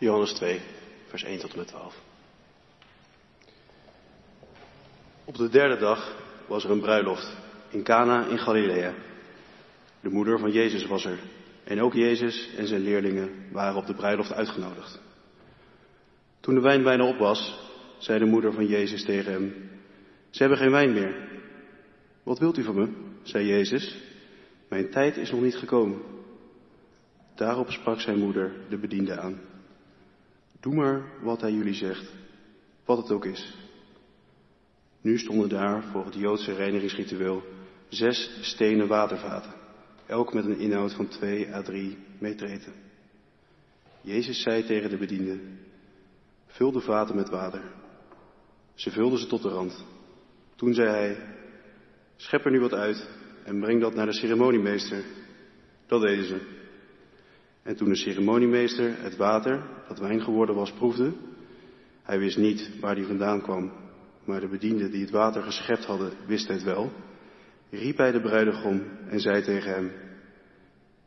Johannes 2, vers 1 tot en met 12. Op de derde dag was er een bruiloft in Cana in Galilea. De moeder van Jezus was er en ook Jezus en zijn leerlingen waren op de bruiloft uitgenodigd. Toen de wijn bijna op was, zei de moeder van Jezus tegen hem, ze hebben geen wijn meer. Wat wilt u van me? zei Jezus. Mijn tijd is nog niet gekomen. Daarop sprak zijn moeder de bediende aan. Doe maar wat hij jullie zegt, wat het ook is. Nu stonden daar voor het Joodse reinigingsritueel zes stenen watervaten, elk met een inhoud van twee à drie metreten. Jezus zei tegen de bediende, vul de vaten met water. Ze vulden ze tot de rand. Toen zei hij, schep er nu wat uit en breng dat naar de ceremoniemeester. Dat deden ze. En toen de ceremoniemeester het water, dat wijn geworden was, proefde, hij wist niet waar die vandaan kwam, maar de bedienden die het water geschept hadden, wisten het wel, riep hij de bruidegom en zei tegen hem,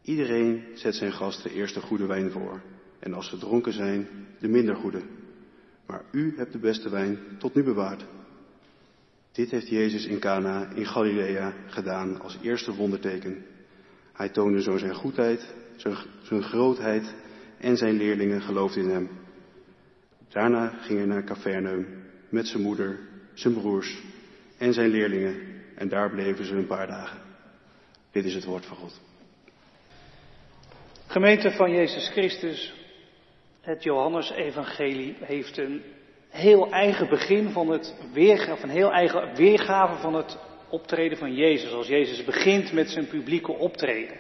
iedereen zet zijn gasten eerst de goede wijn voor, en als ze dronken zijn, de minder goede. Maar u hebt de beste wijn tot nu bewaard. Dit heeft Jezus in Cana in Galilea gedaan als eerste wonderteken. Hij toonde zo zijn goedheid, zijn grootheid en zijn leerlingen geloofden in hem. Daarna ging hij naar Capernaum met zijn moeder, zijn broers en zijn leerlingen en daar bleven ze een paar dagen. Dit is het woord van God. Gemeente van Jezus Christus, het Johannesevangelie heeft een heel eigen begin van het weergave, een heel eigen weergave van het optreden van Jezus. Als Jezus begint met zijn publieke optreden.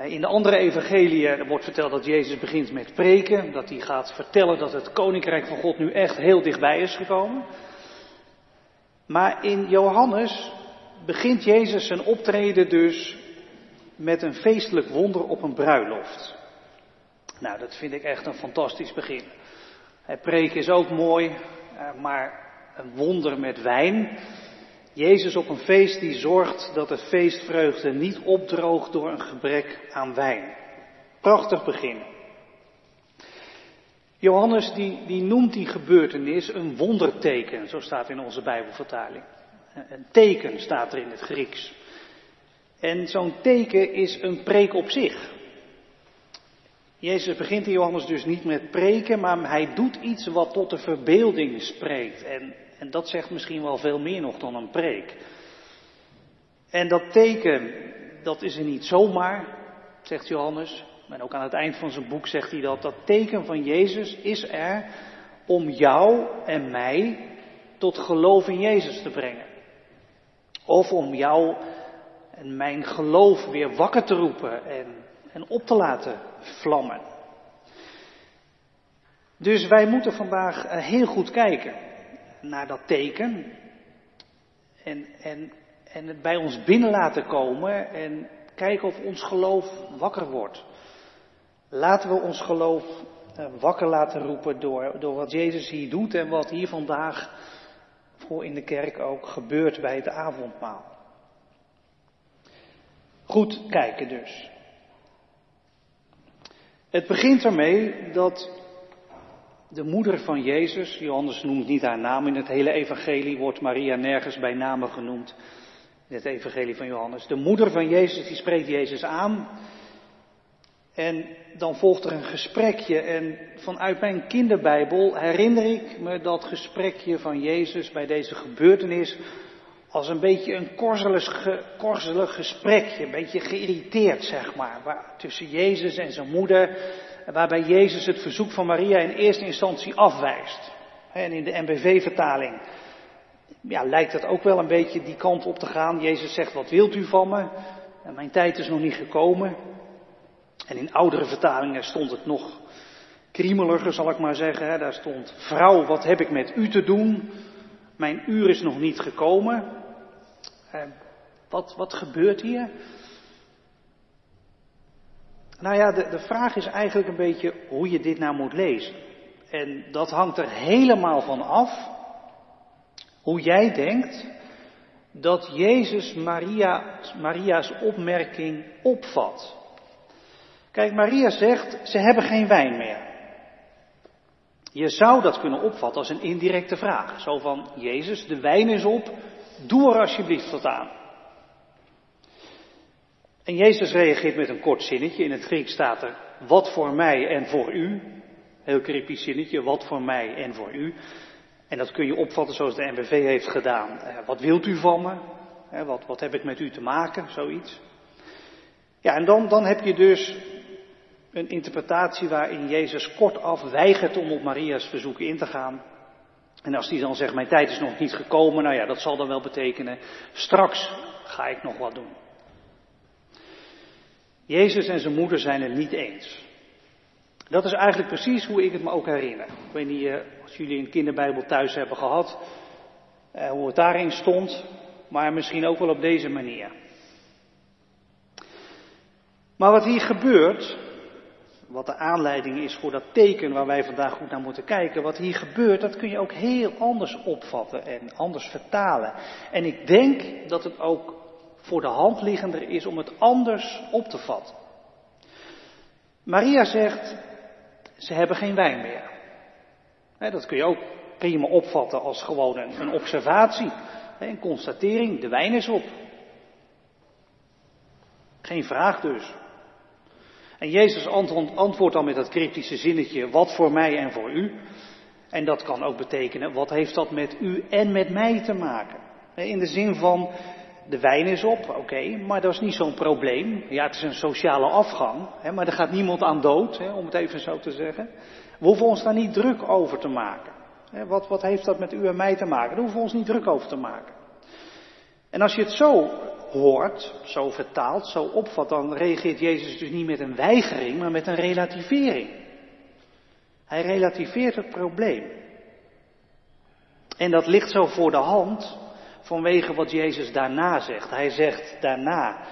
In de andere evangeliën wordt verteld dat Jezus begint met preken, dat hij gaat vertellen dat het koninkrijk van God nu echt heel dichtbij is gekomen. Maar in Johannes begint Jezus zijn optreden dus met een feestelijk wonder op een bruiloft. Nou, dat vind ik echt een fantastisch begin. Preken is ook mooi, eh, maar een wonder met wijn. Jezus op een feest die zorgt dat de feestvreugde niet opdroogt door een gebrek aan wijn. Prachtig begin. Johannes die, die noemt die gebeurtenis een wonderteken, zo staat in onze Bijbelvertaling. Een teken staat er in het Grieks. En zo'n teken is een preek op zich. Jezus begint in Johannes dus niet met preken, maar hij doet iets wat tot de verbeelding spreekt. En, en dat zegt misschien wel veel meer nog dan een preek. En dat teken, dat is er niet zomaar, zegt Johannes. En ook aan het eind van zijn boek zegt hij dat. Dat teken van Jezus is er om jou en mij tot geloof in Jezus te brengen. Of om jou en mijn geloof weer wakker te roepen en, en op te laten vlammen. Dus wij moeten vandaag eh, heel goed kijken naar dat teken. En, en, en het bij ons binnen laten komen en kijken of ons geloof wakker wordt. Laten we ons geloof eh, wakker laten roepen door, door wat Jezus hier doet en wat hier vandaag voor in de kerk ook gebeurt bij het avondmaal. Goed kijken dus. Het begint ermee dat de moeder van Jezus, Johannes noemt niet haar naam in het hele evangelie, wordt Maria nergens bij name genoemd in het evangelie van Johannes. De moeder van Jezus, die spreekt Jezus aan. En dan volgt er een gesprekje en vanuit mijn kinderbijbel herinner ik me dat gesprekje van Jezus bij deze gebeurtenis als een beetje een korzelig, gesprekje, een beetje geïrriteerd zeg maar, waar, tussen Jezus en zijn moeder, waarbij Jezus het verzoek van Maria in eerste instantie afwijst. En in de MBV-vertaling ja, lijkt het ook wel een beetje die kant op te gaan. Jezus zegt, wat wilt u van me? En mijn tijd is nog niet gekomen. En in oudere vertalingen stond het nog kriemeliger, zal ik maar zeggen. Daar stond, vrouw, wat heb ik met u te doen? Mijn uur is nog niet gekomen. Eh, wat, wat gebeurt hier? Nou ja, de, de vraag is eigenlijk een beetje hoe je dit nou moet lezen. En dat hangt er helemaal van af hoe jij denkt dat Jezus Maria, Maria's opmerking opvat. Kijk, Maria zegt, ze hebben geen wijn meer. Je zou dat kunnen opvatten als een indirecte vraag. Zo van, Jezus, de wijn is op, doe er alsjeblieft wat aan. En Jezus reageert met een kort zinnetje. In het Grieks staat er, wat voor mij en voor u. Heel cryptisch zinnetje, wat voor mij en voor u. En dat kun je opvatten zoals de NBV heeft gedaan. Eh, wat wilt u van me? Eh, wat, wat heb ik met u te maken? Zoiets. Ja, en dan, dan heb je dus een interpretatie waarin Jezus kortaf weigert om op Maria's verzoek in te gaan. En als hij dan zegt, mijn tijd is nog niet gekomen, nou ja, dat zal dan wel betekenen, straks ga ik nog wat doen. Jezus en zijn moeder zijn het niet eens. Dat is eigenlijk precies hoe ik het me ook herinner. Ik weet niet eh, als jullie een kinderbijbel thuis hebben gehad, eh, hoe het daarin stond, maar misschien ook wel op deze manier. Maar wat hier gebeurt, wat de aanleiding is voor dat teken waar wij vandaag goed naar moeten kijken, wat hier gebeurt, dat kun je ook heel anders opvatten en anders vertalen. En ik denk dat het ook voor de hand liggender is om het anders op te vatten. Maria zegt, ze hebben geen wijn meer. Dat kun je ook prima opvatten als gewoon een, observatie, een constatering, de wijn is op. Geen vraag dus. En Jezus antwoordt dan met dat cryptische zinnetje, wat voor mij en voor u. En dat kan ook betekenen, wat heeft dat met u en met mij te maken? In de zin van, de wijn is op, oké, maar dat is niet zo'n probleem. Ja, het is een sociale afgang, hè, maar er gaat niemand aan dood, hè, om het even zo te zeggen. We hoeven ons daar niet druk over te maken. Wat, wat heeft dat met u en mij te maken? Daar hoeven we ons niet druk over te maken. En als je het zo hoort, zo vertaalt, zo opvat, dan reageert Jezus dus niet met een weigering, maar met een relativering. Hij relativeert het probleem. En dat ligt zo voor de hand vanwege wat Jezus daarna zegt. Hij zegt daarna,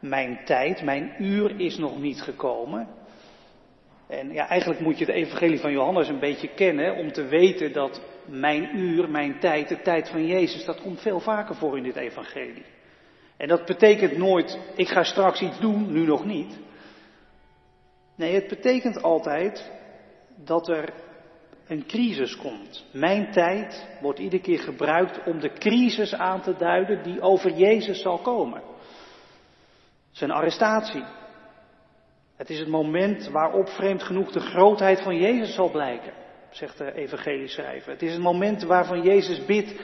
mijn tijd, mijn uur is nog niet gekomen. En ja, eigenlijk moet je het evangelie van Johannes een beetje kennen om te weten dat mijn uur, mijn tijd, de tijd van Jezus, dat komt veel vaker voor in dit evangelie. En dat betekent nooit, ik ga straks iets doen, nu nog niet. Nee, het betekent altijd dat er een crisis komt. Mijn tijd wordt iedere keer gebruikt om de crisis aan te duiden die over Jezus zal komen. Zijn arrestatie. Het is het moment waarop vreemd genoeg de grootheid van Jezus zal blijken, zegt de evangelieschrijver. Het is het moment waarvan Jezus bidt,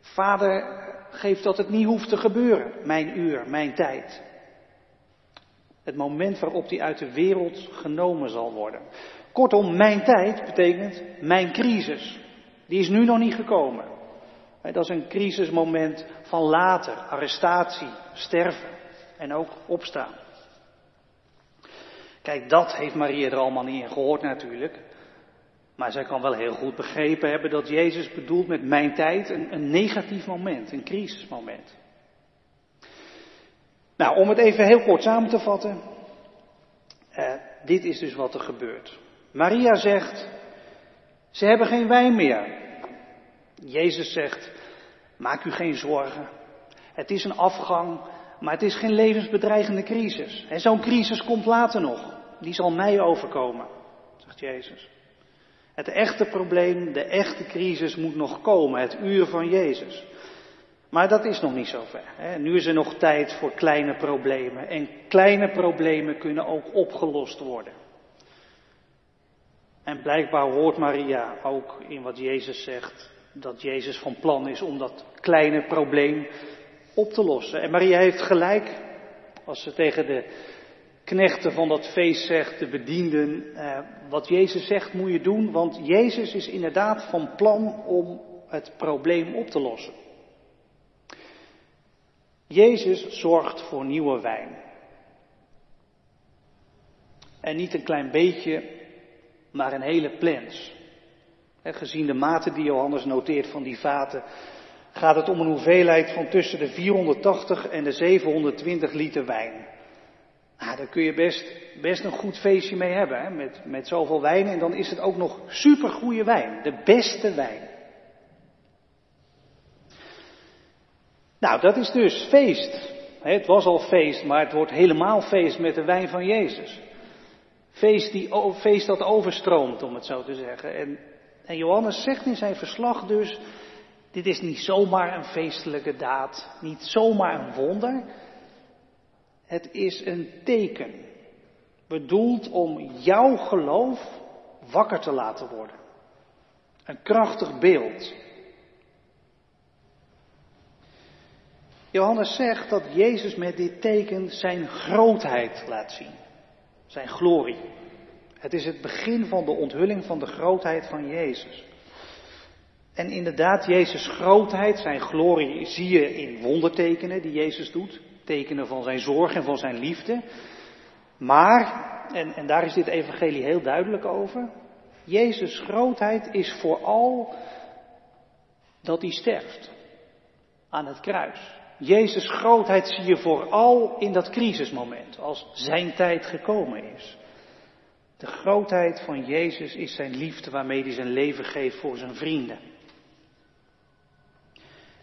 Vader, geef dat het niet hoeft te gebeuren, mijn uur, mijn tijd. Het moment waarop hij uit de wereld genomen zal worden. Kortom, mijn tijd betekent mijn crisis. Die is nu nog niet gekomen. Dat is een crisismoment van later, arrestatie, sterven en ook opstaan. Kijk, dat heeft Maria er allemaal niet in gehoord natuurlijk. Maar zij kan wel heel goed begrepen hebben dat Jezus bedoelt met mijn tijd een, een negatief moment, een crisismoment. Nou, om het even heel kort samen te vatten. Eh, dit is dus wat er gebeurt. Maria zegt, ze hebben geen wijn meer. Jezus zegt, maak u geen zorgen. Het is een afgang, maar het is geen levensbedreigende crisis. En zo'n crisis komt later nog. Die zal mij overkomen, zegt Jezus. Het echte probleem, de echte crisis moet nog komen, het uur van Jezus. Maar dat is nog niet zover. Nu is er nog tijd voor kleine problemen. En kleine problemen kunnen ook opgelost worden. En blijkbaar hoort Maria ook in wat Jezus zegt, dat Jezus van plan is om dat kleine probleem op te lossen. En Maria heeft gelijk als ze tegen de knechten van dat feest zegt, de bedienden, eh, wat Jezus zegt moet je doen, want Jezus is inderdaad van plan om het probleem op te lossen. Jezus zorgt voor nieuwe wijn. En niet een klein beetje, maar een hele plens. gezien de mate die Johannes noteert van die vaten, gaat het om een hoeveelheid van tussen de 480 en de 720 liter wijn. Nou, daar kun je best, best een goed feestje mee hebben, hè? Met, met zoveel wijn. En dan is het ook nog supergoeie wijn, de beste wijn. Nou, dat is dus feest. Het was al feest, maar het wordt helemaal feest met de wijn van Jezus. Feest, die, feest dat overstroomt, om het zo te zeggen. En, en Johannes zegt in zijn verslag dus, dit is niet zomaar een feestelijke daad, niet zomaar een wonder. Het is een teken, bedoeld om jouw geloof wakker te laten worden. Een krachtig beeld. Johannes zegt dat Jezus met dit teken zijn grootheid laat zien. Zijn glorie. Het is het begin van de onthulling van de grootheid van Jezus. En inderdaad, Jezus' grootheid, zijn glorie, zie je in wondertekenen die Jezus doet. Tekenen van zijn zorg en van zijn liefde. Maar, en, en daar is dit evangelie heel duidelijk over. Jezus' grootheid is vooral dat hij sterft aan het kruis. Jezus' grootheid zie je vooral in dat crisismoment, als zijn tijd gekomen is. De grootheid van Jezus is zijn liefde waarmee hij zijn leven geeft voor zijn vrienden.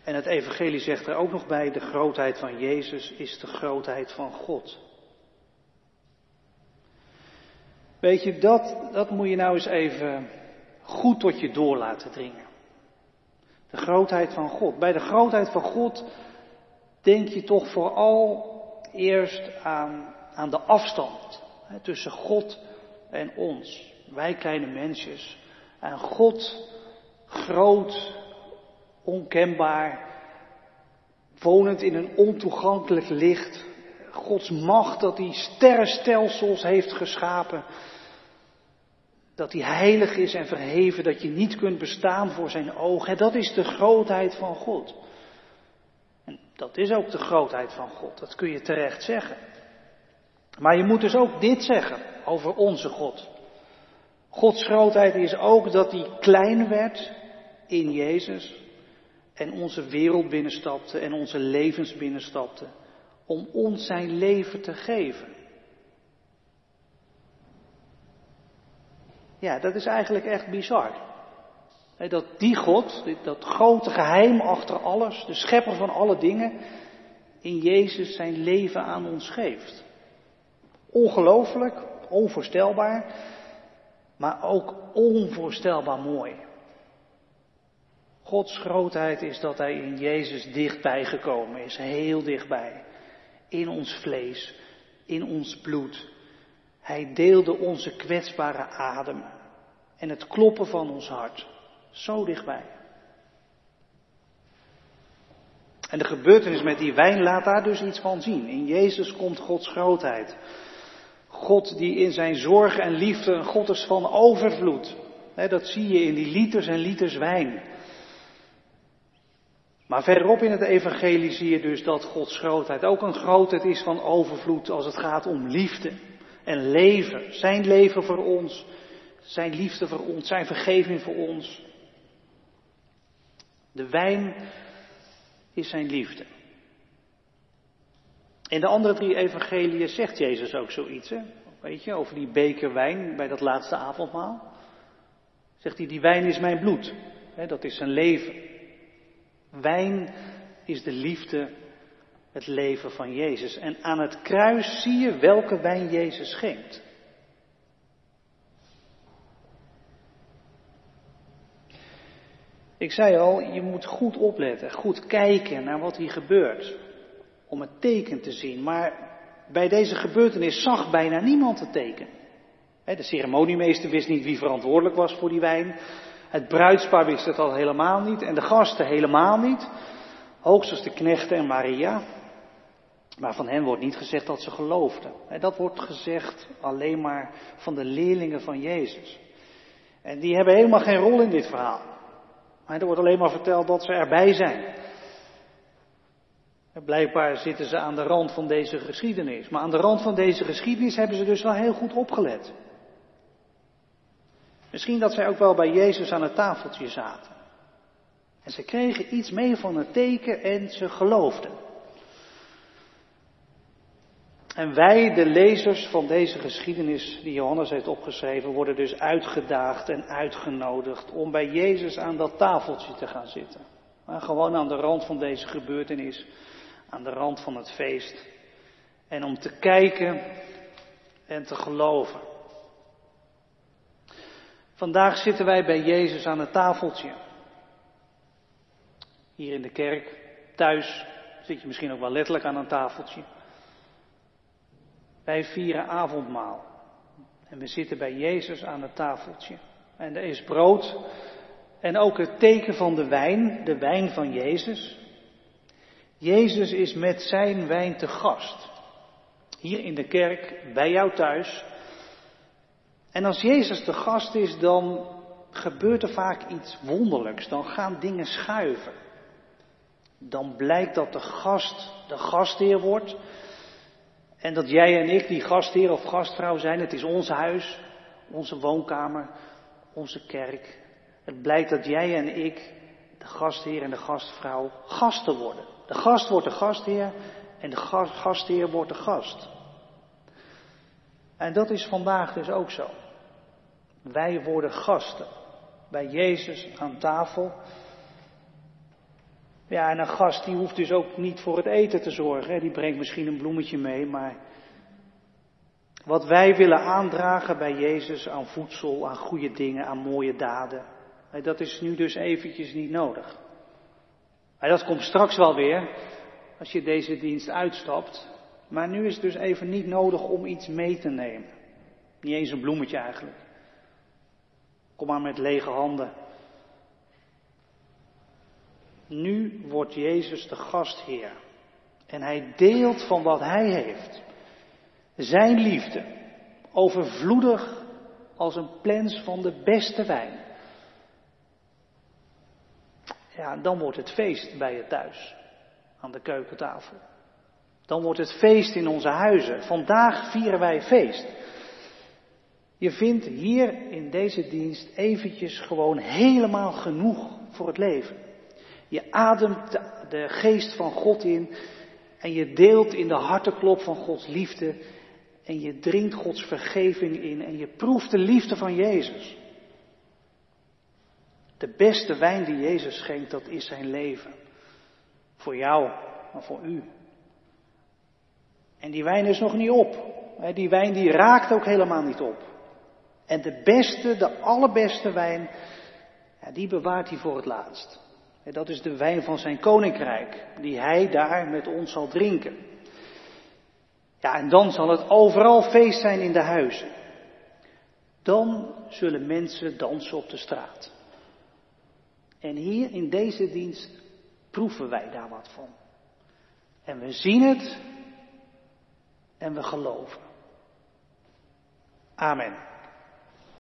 En het evangelie zegt er ook nog bij, de grootheid van Jezus is de grootheid van God. Weet je, dat, dat moet je nou eens even goed tot je door laten dringen. De grootheid van God. Bij de grootheid van God denk je toch vooral eerst aan, aan de afstand hè, tussen God en ons. Wij kleine mensjes. En God groot, onkenbaar, wonend in een ontoegankelijk licht. Gods macht dat hij sterrenstelsels heeft geschapen. Dat hij heilig is en verheven, dat je niet kunt bestaan voor zijn ogen. Dat is de grootheid van God. En dat is ook de grootheid van God, dat kun je terecht zeggen. Maar je moet dus ook dit zeggen over onze God. Gods grootheid is ook dat hij klein werd in Jezus en onze wereld binnenstapte en onze levens binnenstapte om ons zijn leven te geven. Ja, dat is eigenlijk echt bizar. Dat die God, dat grote geheim achter alles, de schepper van alle dingen, in Jezus zijn leven aan ons geeft. Ongelooflijk, onvoorstelbaar, maar ook onvoorstelbaar mooi. Gods grootheid is dat Hij in Jezus dichtbij gekomen is, heel dichtbij. In ons vlees, in ons bloed. Hij deelde onze kwetsbare adem en het kloppen van ons hart. Zo dichtbij. En de gebeurtenis met die wijn laat daar dus iets van zien. In Jezus komt Gods grootheid. God die in zijn zorg en liefde een God is van overvloed. dat zie je in die liters en liters wijn. Maar verderop in het evangelie zie je dus dat Gods grootheid ook een grootheid is van overvloed als het gaat om liefde en leven. Zijn leven voor ons, zijn liefde voor ons, zijn vergeving voor ons. De wijn is zijn liefde. In de andere drie evangeliën zegt Jezus ook zoiets, hè? weet je, over die beker wijn bij dat laatste avondmaal. Zegt hij, die wijn is mijn bloed, hè, dat is zijn leven. Wijn is de liefde, het leven van Jezus. En aan het kruis zie je welke wijn Jezus schenkt. Ik zei al, je moet goed opletten, goed kijken naar wat hier gebeurt. Om het teken te zien. Maar bij deze gebeurtenis zag bijna niemand het teken. De ceremoniemeester wist niet wie verantwoordelijk was voor die wijn. Het bruidspaar wist het al helemaal niet. En de gasten helemaal niet. Hoogstens de knechten en Maria. Maar van hen wordt niet gezegd dat ze geloofden. Dat wordt gezegd alleen maar van de leerlingen van Jezus. En die hebben helemaal geen rol in dit verhaal. Maar er wordt alleen maar verteld dat ze erbij zijn. blijkbaar zitten ze aan de rand van deze geschiedenis. Maar aan de rand van deze geschiedenis hebben ze dus wel heel goed opgelet. Misschien dat zij ook wel bij Jezus aan het tafeltje zaten. En ze kregen iets mee van het teken en ze geloofden. En wij, de lezers van deze geschiedenis die Johannes heeft opgeschreven, worden dus uitgedaagd en uitgenodigd om bij Jezus aan dat tafeltje te gaan zitten. Maar gewoon aan de rand van deze gebeurtenis, aan de rand van het feest. En om te kijken en te geloven. Vandaag zitten wij bij Jezus aan het tafeltje. Hier in de kerk, thuis zit je misschien ook wel letterlijk aan een tafeltje. Wij vieren avondmaal. En we zitten bij Jezus aan het tafeltje. En er is brood. En ook het teken van de wijn, de wijn van Jezus. Jezus is met zijn wijn te gast. Hier in de kerk, bij jou thuis. En als Jezus te gast is, dan gebeurt er vaak iets wonderlijks. Dan gaan dingen schuiven. Dan blijkt dat de gast de gastheer wordt. En dat jij en ik die gastheer of gastvrouw zijn. Het is ons huis, onze woonkamer, onze kerk. Het blijkt dat jij en ik, de gastheer en de gastvrouw, gasten worden. De gast wordt de gastheer en de gastheer wordt de gast. En dat is vandaag dus ook zo. Wij worden gasten bij Jezus aan tafel. Ja, en een gast die hoeft dus ook niet voor het eten te zorgen. Die brengt misschien een bloemetje mee, maar wat wij willen aandragen bij Jezus aan voedsel, aan goede dingen, aan mooie daden, dat is nu dus eventjes niet nodig. Dat komt straks wel weer, als je deze dienst uitstapt. Maar nu is het dus even niet nodig om iets mee te nemen. Niet eens een bloemetje eigenlijk. Kom maar met lege handen. Nu wordt Jezus de gastheer. En hij deelt van wat hij heeft. Zijn liefde. Overvloedig als een plens van de beste wijn. Ja, dan wordt het feest bij je thuis. Aan de keukentafel. Dan wordt het feest in onze huizen. Vandaag vieren wij feest. Je vindt hier in deze dienst eventjes gewoon helemaal genoeg voor het leven. Je ademt de geest van God in en je deelt in de harteklop van Gods liefde en je drinkt Gods vergeving in en je proeft de liefde van Jezus. De beste wijn die Jezus schenkt, dat is zijn leven. Voor jou, maar voor u. En die wijn is nog niet op. Die wijn die raakt ook helemaal niet op. En de beste, de allerbeste wijn, die bewaart hij voor het laatst. Dat is de wijn van zijn koninkrijk, die hij daar met ons zal drinken. Ja, en dan zal het overal feest zijn in de huizen. Dan zullen mensen dansen op de straat. En hier in deze dienst proeven wij daar wat van. En we zien het en we geloven. Amen.